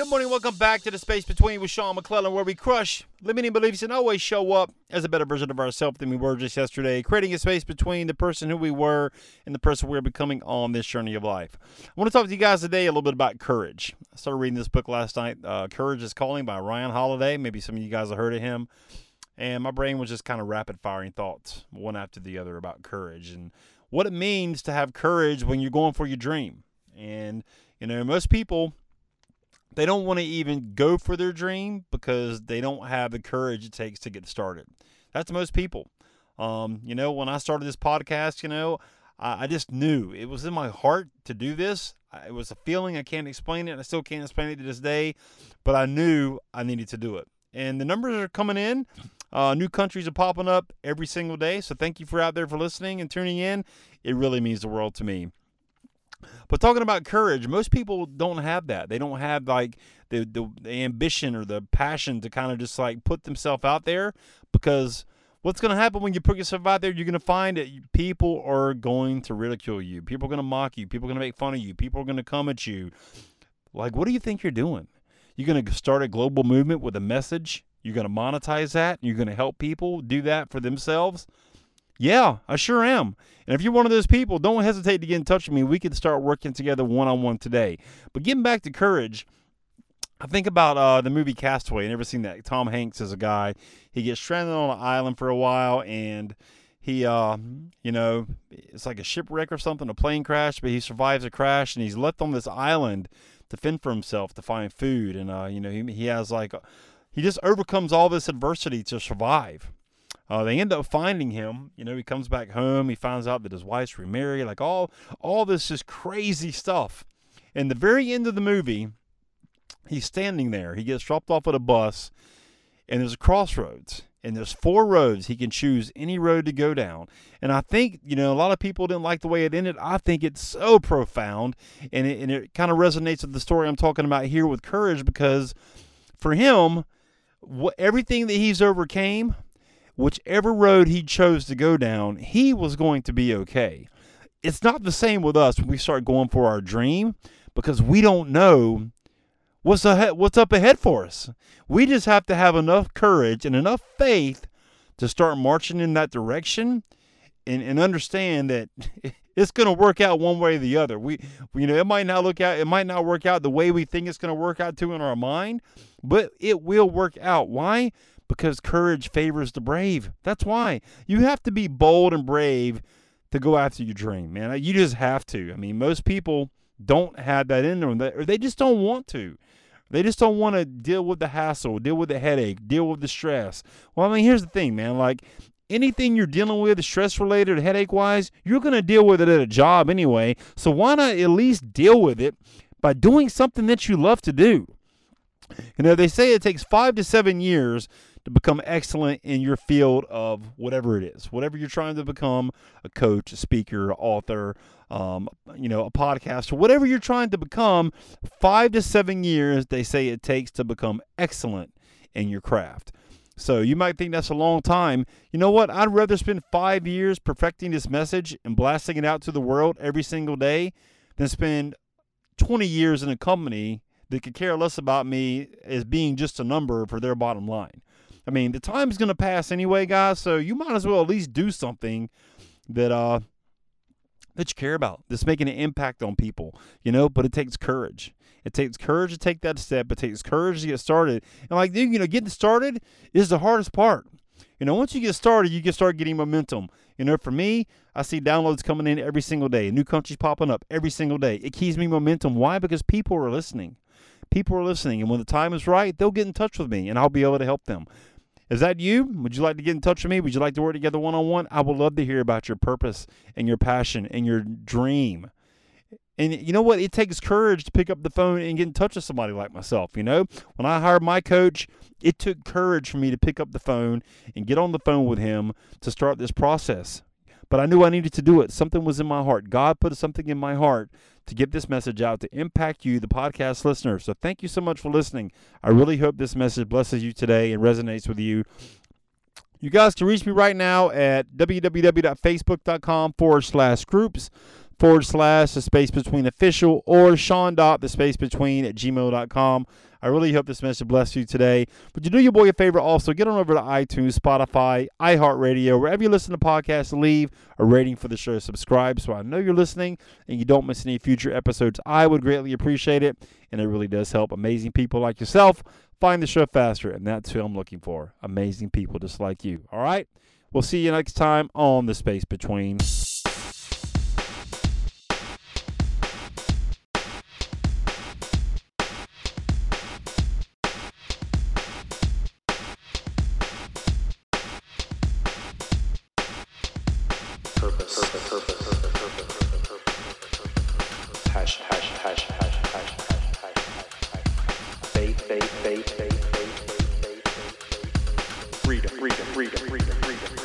Good morning. Welcome back to the Space Between with Sean McClellan, where we crush limiting beliefs and always show up as a better version of ourselves than we were just yesterday, creating a space between the person who we were and the person we're becoming on this journey of life. I want to talk to you guys today a little bit about courage. I started reading this book last night, uh, Courage is Calling by Ryan Holiday. Maybe some of you guys have heard of him. And my brain was just kind of rapid firing thoughts, one after the other, about courage and what it means to have courage when you're going for your dream. And, you know, most people they don't want to even go for their dream because they don't have the courage it takes to get started. That's most people. Um, you know, when I started this podcast, you know, I, I, just knew it was in my heart to do this. It was a feeling I can't explain it. I still can't explain it to this day, but I knew I needed to do it. And the numbers are coming in. Uh, new countries are popping up every single day. So thank you for out there for listening and tuning in. It really means the world to me. But talking about courage, most people don't have that. They don't have like the, the, the ambition or the passion to kind of just like put themselves out there because what's going to happen when you put yourself out there? You're going to find that people are going to ridicule you. People are going to mock you. People are going to make fun of you. People are going to come at you. Like, what do you think you're doing? You're going to start a global movement with a message. You're going to monetize that. You're going to help people do that for themselves. Yeah, I sure am. And if you're one of those people, don't hesitate to get in touch with me. We can start working together one on one today. But getting back to courage, I think about uh, the movie Castaway. I never seen that. Tom Hanks is a guy. He gets stranded on an island for a while, and he, uh, you know, it's like a shipwreck or something, a plane crash, but he survives a crash, and he's left on this island to fend for himself, to find food, and uh, you know, he he has like, he just overcomes all this adversity to survive. Uh, they end up finding him. You know, he comes back home. He finds out that his wife's remarried. Like all, all this is crazy stuff. And the very end of the movie, he's standing there. He gets dropped off at a bus, and there's a crossroads. And there's four roads. He can choose any road to go down. And I think, you know, a lot of people didn't like the way it ended. I think it's so profound. And it, and it kind of resonates with the story I'm talking about here with courage because for him, what, everything that he's overcame – whichever road he chose to go down, he was going to be okay. It's not the same with us when we start going for our dream because we don't know what's ahead, what's up ahead for us. We just have to have enough courage and enough faith to start marching in that direction and, and understand that it's going to work out one way or the other. We, you know, it might not look out, it might not work out the way we think it's going to work out to in our mind, but it will work out. Why? Because courage favors the brave. That's why. You have to be bold and brave to go after your dream, man. Uh, you just have to. I mean, most people don't have that in them, or they just don't want to. They just don't want to deal with the hassle, deal with the headache, deal with the stress. Well, I mean, here's the thing, man. Like anything you're dealing with, stress related, headache wise, you're going to deal with it at a job anyway. So why not at least deal with it by doing something that you love to do? You know, they say it takes five to seven years to become excellent in your field of whatever it is, whatever you're trying to become a coach, a speaker, author, um, you know, a podcaster, whatever you're trying to become, five to seven years, they say it takes to become excellent in your craft. So you might think that's a long time. You know what? I'd rather spend five years perfecting this message and blasting it out to the world every single day than spend 20 years in a company that could care less about me as being just a number for their bottom line. I mean, the time's going to pass anyway, guys, so you might as well at least do something that uh that you care about, that's making an impact on people, you know, but it takes courage. It takes courage to take that step. It takes courage to get started. And like, you know, getting started is the hardest part. You know, once you get started, you can start getting momentum. You know, for me, I see downloads coming in every single day, new countries popping up every single day. It keeps me momentum. Why? Because people are listening. People are listening. And when the time is right, they'll get in touch with me and I'll be able to help them. Is that you? Would you like to get in touch with me? Would you like to work together one on one? I would love to hear about your purpose and your passion and your dream. And you know what? It takes courage to pick up the phone and get in touch with somebody like myself. You know, when I hired my coach, it took courage for me to pick up the phone and get on the phone with him to start this process. But I knew I needed to do it. Something was in my heart. God put something in my heart to get this message out to impact you, the podcast listener. So thank you so much for listening. I really hope this message blesses you today and resonates with you. You guys can reach me right now at www.facebook.com forward slash groups forward slash the space between official or Sean dot the space between at gmail.com. I really hope this message blessed you today. But you do your boy a favor also, get on over to iTunes, Spotify, iHeartRadio, wherever you listen to podcasts, leave a rating for the show. Subscribe so I know you're listening and you don't miss any future episodes. I would greatly appreciate it, and it really does help amazing people like yourself find the show faster, and that's who I'm looking for. Amazing people just like you. All right? We'll see you next time on The Space Between. Purpose. Purpose. Purpose. Hash. Hash. Hash. Hash. Hash. Hash. Hash. Faith. Faith. Faith. Faith. Faith. Freedom. Freedom. Freedom. Freedom. Freedom.